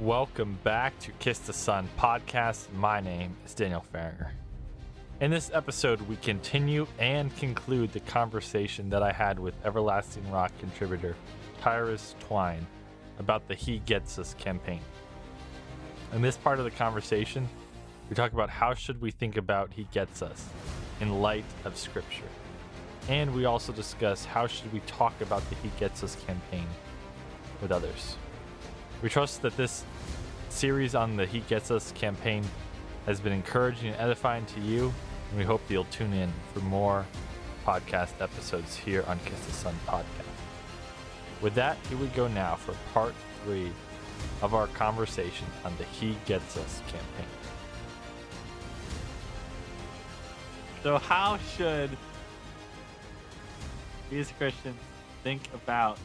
Welcome back to Kiss the Son podcast. My name is Daniel Farringer. In this episode, we continue and conclude the conversation that I had with Everlasting Rock contributor Tirus Twyne about the He Gets Us campaign. In this part of the conversation, we talk about how should we think about He Gets Us in light of Scripture. And we also discuss how should we talk about the He Gets Us campaign with others. We trust that this series on the He Gets Us campaign has been encouraging and edifying to you, and we hope that you'll tune in for more podcast episodes here on Kiss the Son podcast. With that, here we go now for part three of our conversation on the He Gets Us campaign. So, how should these Christians think about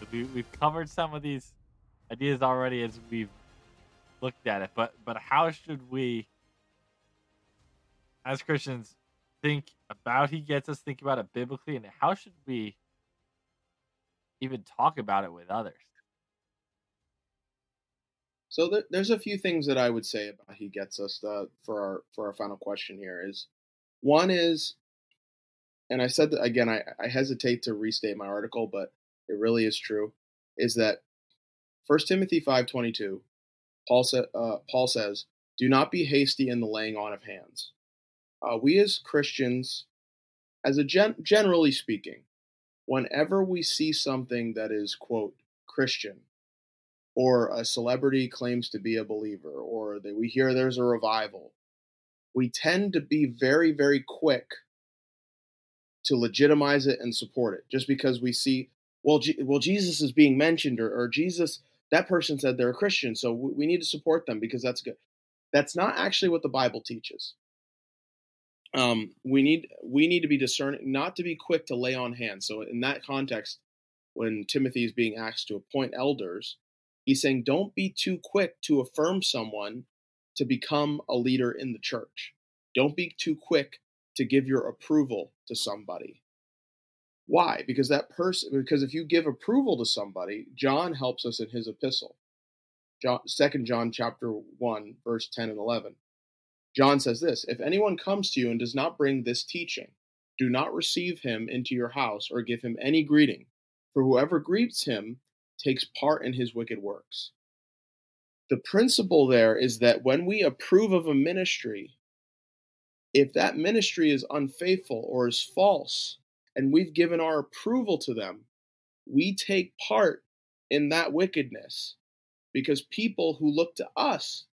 yes? We, we've covered some of these ideas already as we've looked at it, but but how should we, as Christians, think about He Gets Us, think about it biblically, and how should we even talk about it with others? So there, there's a few things that I would say about He Gets Us uh, for our for our final question here is one is, and I said that again, I, I hesitate to restate my article, but it really is true, is that First Timothy five twenty two, Paul sa- uh, Paul says, "Do not be hasty in the laying on of hands." Uh, we as Christians, as a gen- generally speaking, whenever we see something that is quote Christian, or a celebrity claims to be a believer, or that we hear there's a revival, we tend to be very very quick to legitimize it and support it, just because we see well, G- well, Jesus is being mentioned, or, or Jesus, that person said they're a Christian, so we, we need to support them because that's good. That's not actually what the Bible teaches. Um, we need we need to be discerning, not to be quick to lay on hands. So in that context, when Timothy is being asked to appoint elders, he's saying don't be too quick to affirm someone to become a leader in the church. Don't be too quick to give your approval to somebody. Why? Because that person because if you give approval to somebody, John helps us in his epistle. John, 2 John chapter 1 verse 10 and 11. John says this, if anyone comes to you and does not bring this teaching, do not receive him into your house or give him any greeting, for whoever greets him takes part in his wicked works. The principle there is that when we approve of a ministry, if that ministry is unfaithful or is false, and we've given our approval to them, we take part in that wickedness because people who look to us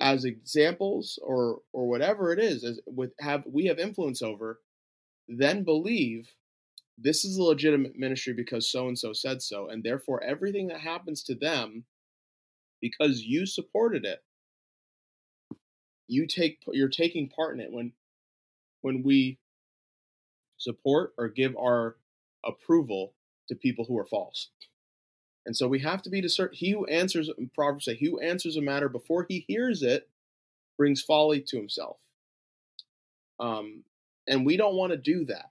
as examples or or whatever it is as with have we have influence over then believe this is a legitimate ministry because so and so said so and therefore everything that happens to them because you supported it you take you're taking part in it. When when we support or give our approval to people who are false. And so we have to be discerned. He who answers, Proverbs say, he who answers a matter before he hears it brings folly to himself. Um, and we don't want to do that.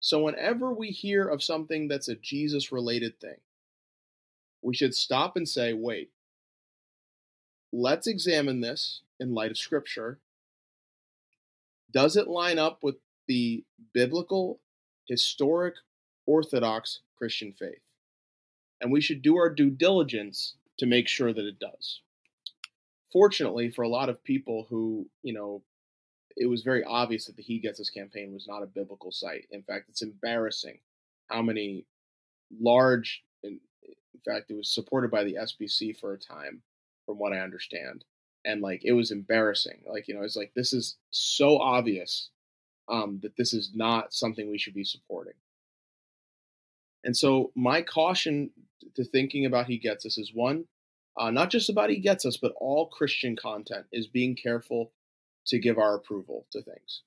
So whenever we hear of something that's a Jesus related thing, we should stop and say, wait, let's examine this in light of Scripture. Does it line up with the biblical, historic, orthodox Christian faith. And we should do our due diligence to make sure that it does. Fortunately, for a lot of people who, you know, it was very obvious that the He Gets Us campaign was not a biblical site. In fact, it's embarrassing how many large, in, fact, it was supported by the SBC for a time, from what I understand. And like, it was embarrassing. Like, you know, it's like, this is so obvious um, that this is not something we should be supporting. And so, my caution to thinking about He Gets Us is one, uh, not just about He Gets Us, but all Christian content is being careful to give our approval to things.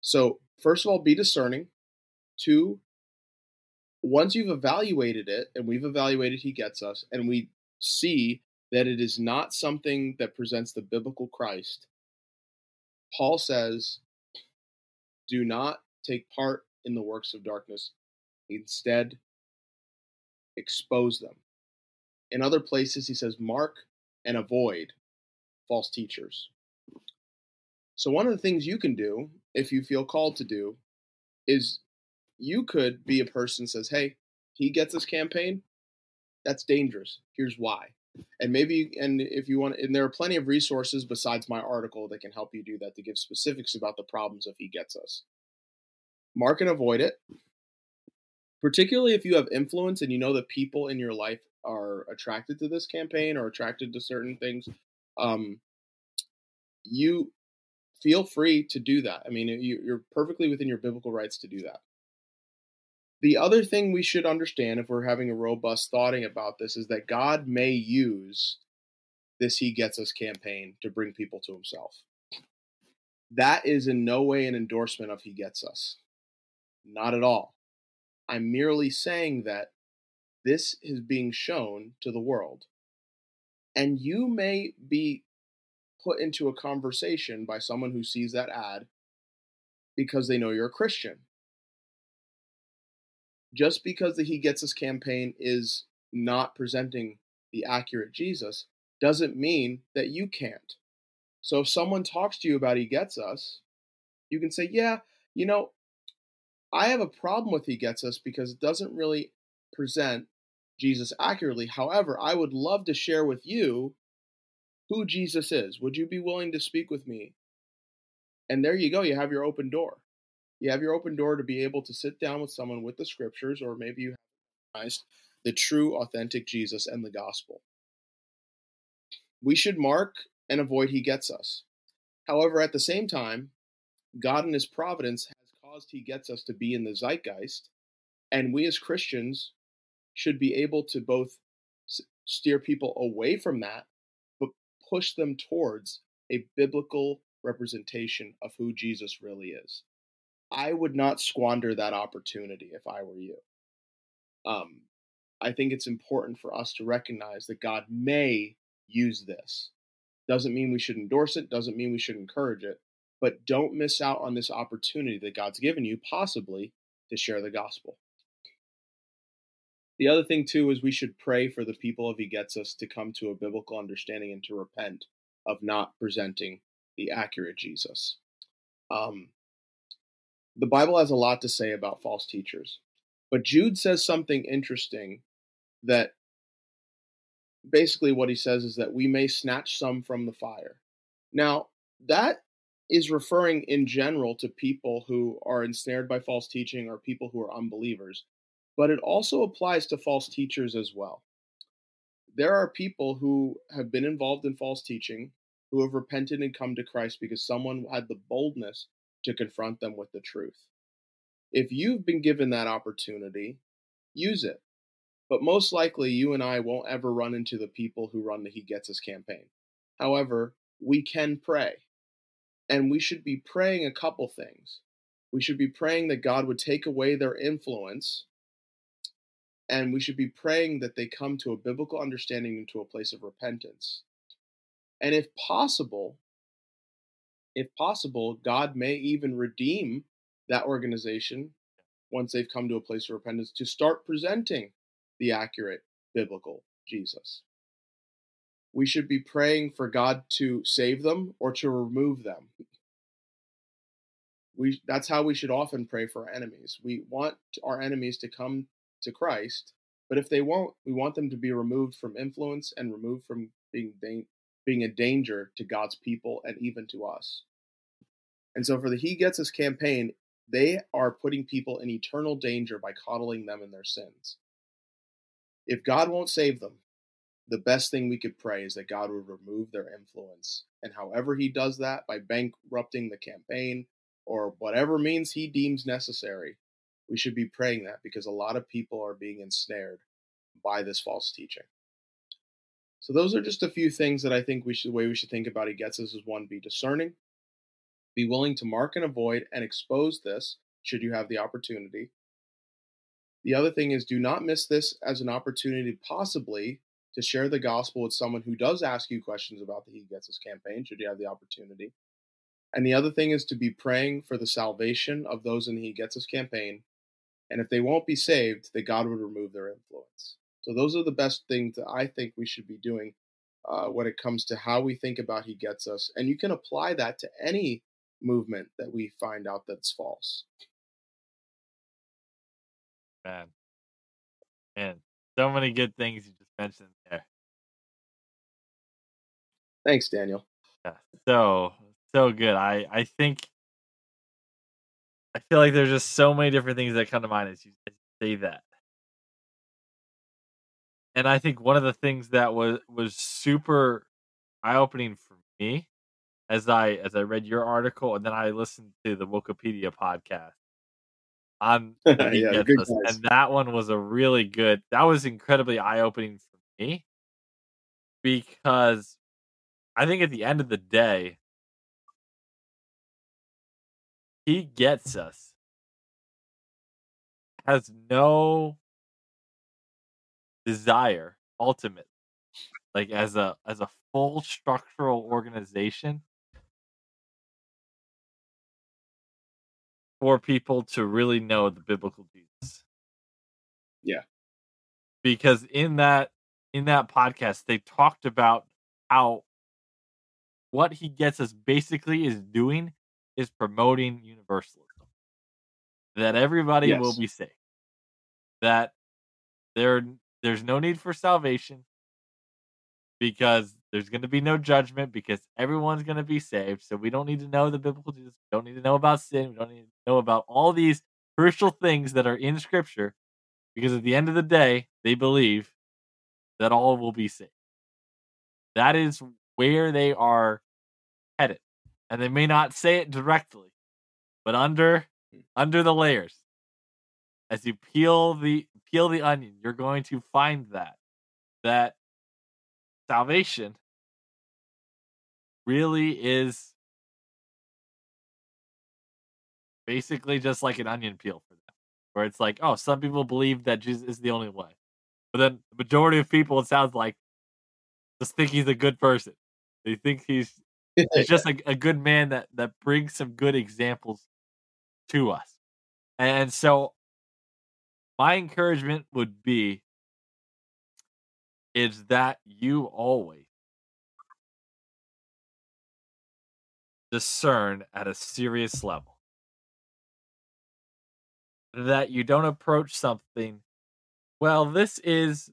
So, first of all, be discerning. Two, once you've evaluated it, and we've evaluated He Gets Us, and we see that it is not something that presents the biblical Christ, Paul says do not take part in the works of darkness. Instead, expose them. In other places, he says, mark and avoid false teachers. So, one of the things you can do, if you feel called to do, is you could be a person says, hey, he gets this campaign. That's dangerous. Here's why. And maybe, and if you want, and there are plenty of resources besides my article that can help you do that to give specifics about the problems if he gets us. Mark and avoid it, particularly if you have influence and you know that people in your life are attracted to this campaign or attracted to certain things. Um, you feel free to do that. I mean, you're perfectly within your biblical rights to do that. The other thing we should understand if we're having a robust thoughting about this is that God may use this He Gets Us campaign to bring people to Himself. That is in no way an endorsement of He Gets Us. Not at all. I'm merely saying that this is being shown to the world. And you may be put into a conversation by someone who sees that ad because they know you're a Christian just because the He Gets Us campaign is not presenting the accurate Jesus doesn't mean that you can't. So if someone talks to you about He Gets Us, you can say, Yeah, you know, I have a problem with He Gets Us because it doesn't really present Jesus accurately. However, I would love to share with you who Jesus is. Would you be willing to speak with me? And there you go, you have your open door you have your open door to be able to sit down with someone with the scriptures, or maybe you have the true, authentic Jesus and the gospel. We should mark and avoid he gets us. However, at the same time, God in his providence has caused he gets us to be in the zeitgeist, and we as Christians should be able to both steer people away from that, but push them towards a biblical representation of who Jesus really is. I would not squander that opportunity if I were you. Um, I think it's important for us to recognize that God may use this. Doesn't mean we should endorse it, doesn't mean we should encourage it, but don't miss out on this opportunity that God's given you, possibly to share the gospel. The other thing, too, is we should pray for the people if He gets us to come to a biblical understanding and to repent of not presenting the accurate Jesus. Um, the Bible has a lot to say about false teachers. But Jude says something interesting that basically what he says is that we may snatch some from the fire. Now, that is referring in general to people who are ensnared by false teaching or people who are unbelievers, but it also applies to false teachers as well. There are people who have been involved in false teaching who have repented and come to Christ because someone had the boldness to confront them with the truth. If you've been given that opportunity, use it. But most likely, you and I won't ever run into the people who run the He Gets Us campaign. However, we can pray. And we should be praying a couple things. We should be praying that God would take away their influence. And we should be praying that they come to a biblical understanding and to a place of repentance. And if possible, if possible, God may even redeem that organization once they've come to a place of repentance to start presenting the accurate biblical Jesus. We should be praying for God to save them or to remove them. We, that's how we should often pray for our enemies. We want our enemies to come to Christ, but if they won't, we want them to be removed from influence and removed from being being a danger to God's people and even to us. And so for the He Gets Us campaign, they are putting people in eternal danger by coddling them in their sins. If God won't save them, the best thing we could pray is that God would remove their influence. And however He does that, by bankrupting the campaign or whatever means He deems necessary, we should be praying that because a lot of people are being ensnared by this false teaching. So those are just a few things that I think we should the way we should think about he gets us is one be discerning, be willing to mark and avoid and expose this should you have the opportunity. The other thing is do not miss this as an opportunity possibly to share the gospel with someone who does ask you questions about the He Gets Us campaign, should you have the opportunity. And the other thing is to be praying for the salvation of those in the He Gets Us campaign. And if they won't be saved, that God would remove their influence. So those are the best things that I think we should be doing uh, when it comes to how we think about He gets us, and you can apply that to any movement that we find out that's false. Man, man, so many good things you just mentioned there. Thanks, Daniel. Yeah, so so good. I I think I feel like there's just so many different things that come to mind as you say that. And I think one of the things that was was super eye opening for me as I as I read your article and then I listened to the Wokepedia podcast on yeah, and that one was a really good that was incredibly eye opening for me because I think at the end of the day he gets us. Has no desire ultimately like as a as a full structural organization for people to really know the biblical Jesus. Yeah. Because in that in that podcast they talked about how what he gets us basically is doing is promoting universalism. That everybody yes. will be safe. That there there's no need for salvation because there's going to be no judgment because everyone's going to be saved. So we don't need to know the biblical Jesus. We don't need to know about sin. We don't need to know about all these crucial things that are in Scripture because at the end of the day, they believe that all will be saved. That is where they are headed. And they may not say it directly, but under hmm. under the layers, as you peel the peel the onion, you're going to find that that salvation really is basically just like an onion peel for them, where it's like, oh, some people believe that Jesus is the only way, but then the majority of people, it sounds like, just think he's a good person. They think he's he's just a, a good man that that brings some good examples to us, and so my encouragement would be is that you always discern at a serious level. That you don't approach something, well, this is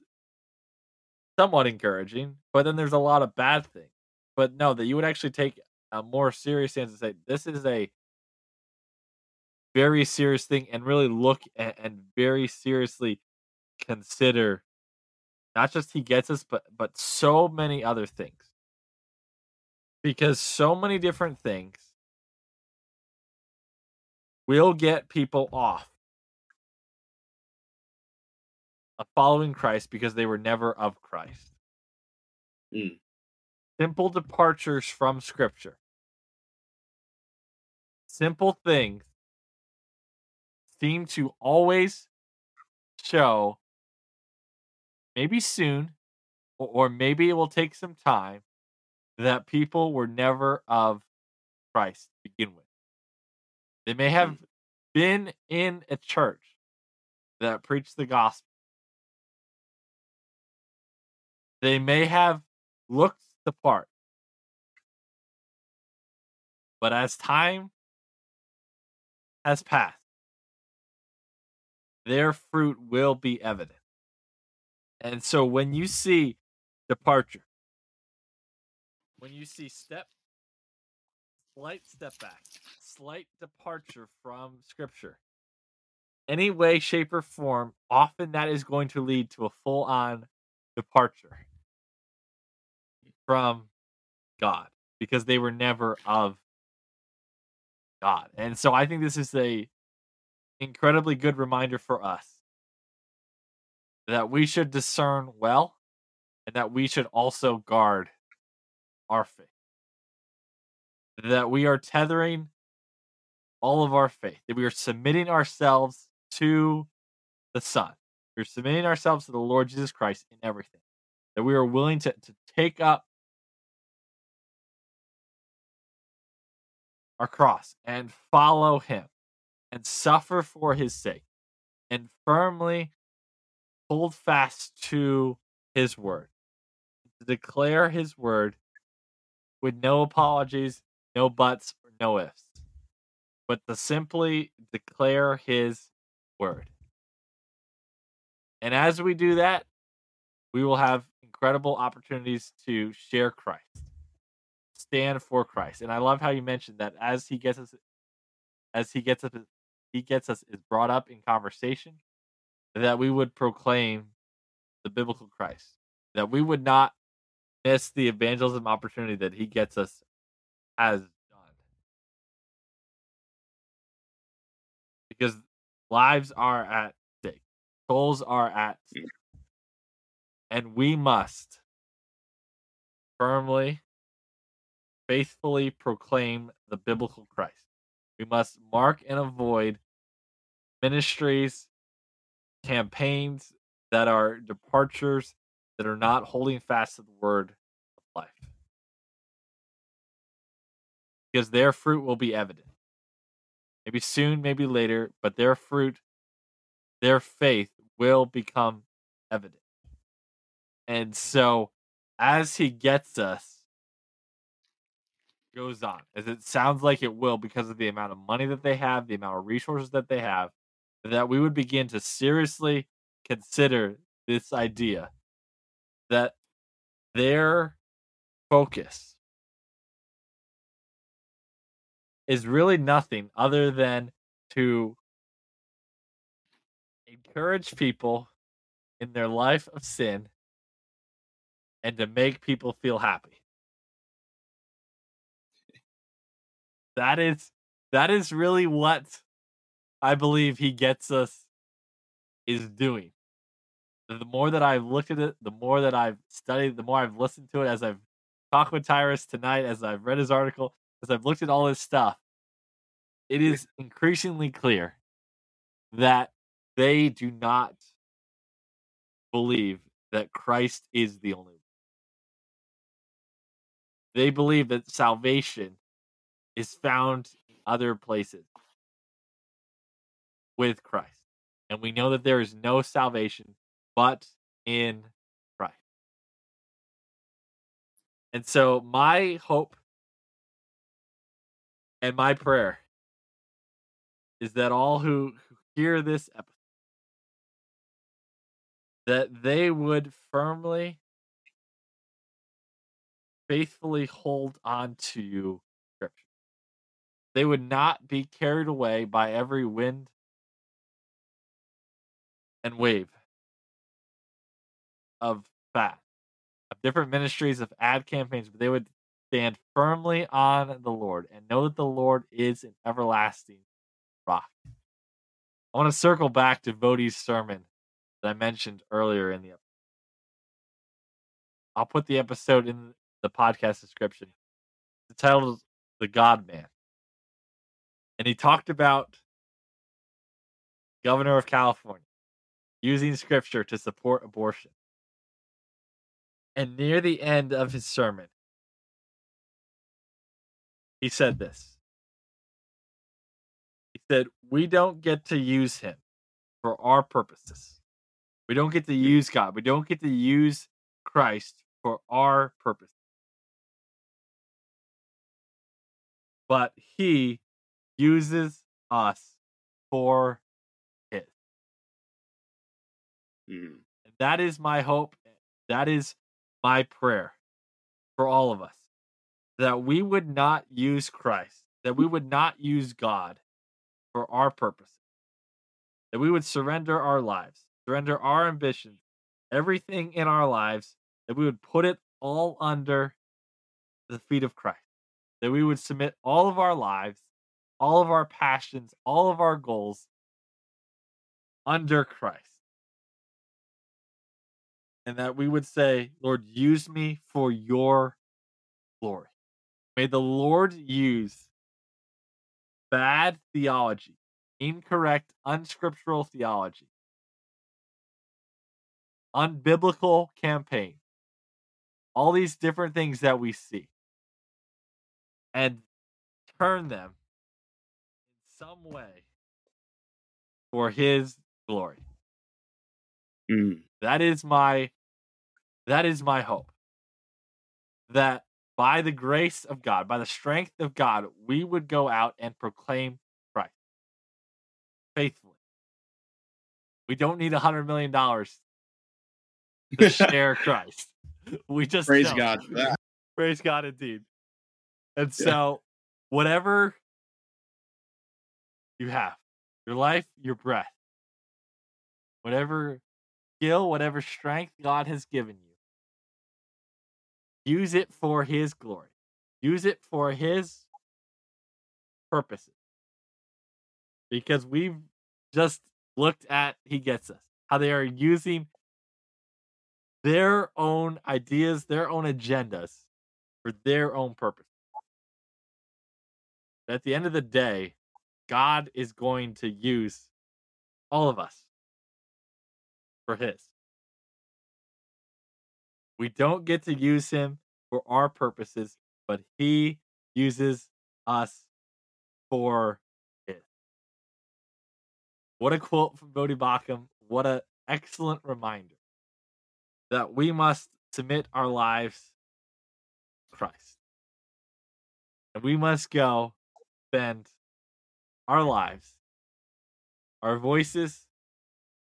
somewhat encouraging, but then there's a lot of bad things. But no, that you would actually take a more serious stance and say, this is a very serious thing and really look and, and very seriously consider not just he gets us, but but so many other things. Because so many different things will get people off of following Christ because they were never of Christ. Mm. Simple departures from Scripture. Simple things seem to always show maybe soon, or maybe it will take some time, that people were never of Christ to begin with. They may have hmm. been in a church that preached the gospel. They may have looked the part. But as time has passed, their fruit will be evident. And so when you see departure, when you see step, slight step back, slight departure from scripture, any way, shape, or form, often that is going to lead to a full on departure from God because they were never of God. And so I think this is a incredibly good reminder for us that we should discern well and that we should also guard our faith. That we are tethering all of our faith, that we are submitting ourselves to the Son. We're submitting ourselves to the Lord Jesus Christ in everything. That we are willing to, to take up our cross and follow Him and suffer for His sake and firmly hold fast to his word, to declare his word with no apologies, no buts, or no ifs, but to simply declare his word. And as we do that, we will have incredible opportunities to share Christ, stand for Christ. And I love how you mentioned that as he gets us, as he gets us, he gets us is brought up in conversation, that we would proclaim the biblical Christ, that we would not miss the evangelism opportunity that he gets us as done. Because lives are at stake, souls are at stake. Mm. And we must firmly, faithfully proclaim the biblical Christ. We must mark and avoid ministries, campaigns that are departures that are not holding fast to the word of life. Because their fruit will be evident. Maybe soon, maybe later, but their fruit, their faith will become evident. And so, as he gets us, goes on, as it sounds like it will because of the amount of money that they have, the amount of resources that they have, that we would begin to seriously consider this idea that their focus is really nothing other than to encourage people in their life of sin and to make people feel happy. That is that is really what I believe he gets us is doing. The more that I've looked at it, the more that I've studied, the more I've listened to it as I've talked with Tirus tonight, as I've read his article, as I've looked at all his stuff, it is increasingly clear that they do not believe that Christ is the only one. they believe that salvation is found in other places with Christ. And we know that there is no salvation but in Christ. And so, my hope and my prayer is that all who hear this episode that they would firmly faithfully hold on to scripture. They would not be carried away by every wind and wave of fat, of different ministries, of ad campaigns, but they would stand firmly on the Lord and know that the Lord is an everlasting rock. I want to circle back to Voddie's sermon that I mentioned earlier in the episode. I'll put the episode in the podcast description. The title is The God Man. And he talked about governor of California using scripture to support abortion. And near the end of his sermon, he said this. He said, We don't get to use him for our purposes. We don't get to use God. We don't get to use Christ for our purposes. but he uses us for Mm. And that is my hope. That is my prayer for all of us that we would not use Christ, that we would not use God for our purposes, that we would surrender our lives, surrender our ambitions, everything in our lives, that we would put it all under the feet of Christ that we would submit all of our lives, all of our passions, all of our goals under Christ. And that we would say, Lord, use me for your glory. May the Lord use bad theology, incorrect, unscriptural theology, unbiblical campaign, all these different things that we see and turn them in some way for his glory. Mm. That is my that is my hope. That by the grace of God, by the strength of God, we would go out and proclaim Christ faithfully. We don't need a hundred million dollars to share Christ. We just Praise don't. God for that. Praise God indeed. And Yeah. so, whatever you have, your life, your breath, whatever skill, whatever strength God has given you, use it for His glory. Use it for His purposes. Because we've just looked at He Gets Us, how they are using their own ideas, their own agendas for their own purpose. At the end of the day, God is going to use all of us for His. We don't get to use Him for our purposes, but He uses us for His. What a quote from Voddie Baucham. What an excellent reminder that we must submit our lives to Christ. And we must go spend our lives, our voices,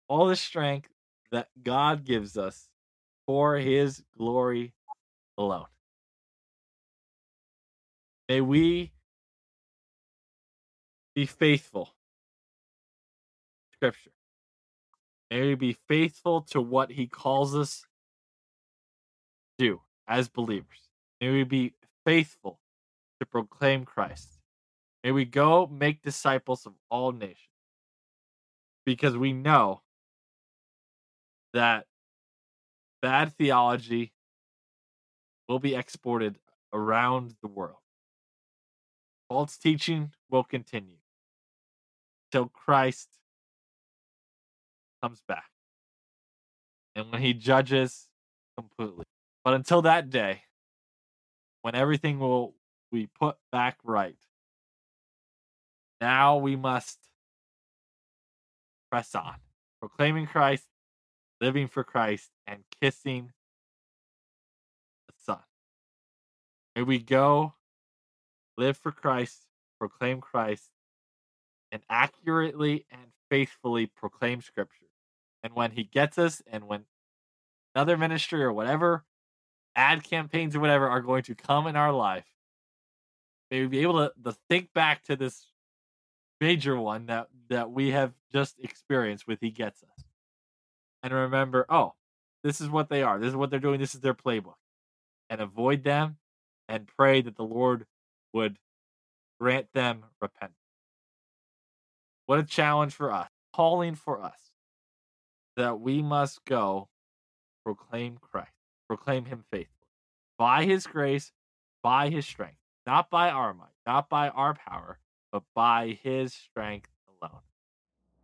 all the strength that God gives us for his glory alone. May we be faithful to scripture. May we be faithful to what he calls us to do as believers. May we be faithful to proclaim Christ. May we go make disciples of all nations. Because we know that bad theology will be exported around the world. False teaching will continue till Christ comes back and when he judges completely. But until that day, when everything will be put back right, now we must press on, proclaiming Christ, living for Christ, and kissing the Son. May we go live for Christ, proclaim Christ, and accurately and faithfully proclaim Scripture. And when He gets us, and when another ministry or whatever ad campaigns or whatever are going to come in our life, may we be able to, to think back to this major one that that we have just experienced with He Gets Us, and remember, oh, this is what they are. This is what they're doing. This is their playbook, and avoid them, and pray that the Lord would grant them repentance. What a challenge for us, calling for us that we must go proclaim Christ, proclaim Him faithfully by His grace, by His strength, not by our might, not by our power, but by His strength alone.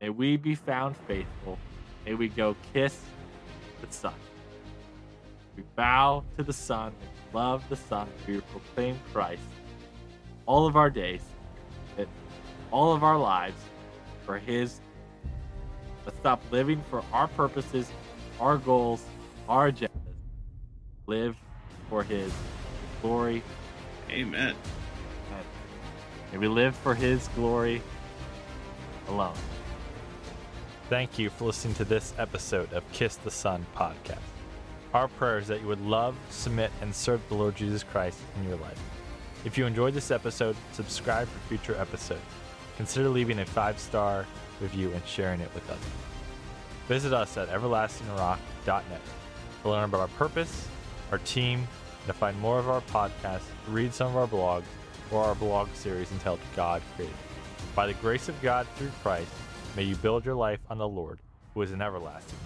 May we be found faithful. May we go kiss the Son. We bow to the Son and love the Son. We proclaim Christ all of our days, that all of our lives for His. Let's stop living for our purposes, our goals, our agendas. Live for His glory, Amen. and may we live for His glory alone. Thank you for listening to this episode of Kiss the Son podcast. Our prayer is that you would love, submit, and serve the Lord Jesus Christ in your life. If you enjoyed this episode, subscribe for future episodes. Consider leaving a five star review and sharing it with others. Visit us at everlastingrock.net to learn about our purpose, our team, and to find more of our podcasts, read some of our blogs, or our blog series entitled God Created. By the grace of God through Christ, may you build your life on the Lord, who is an everlasting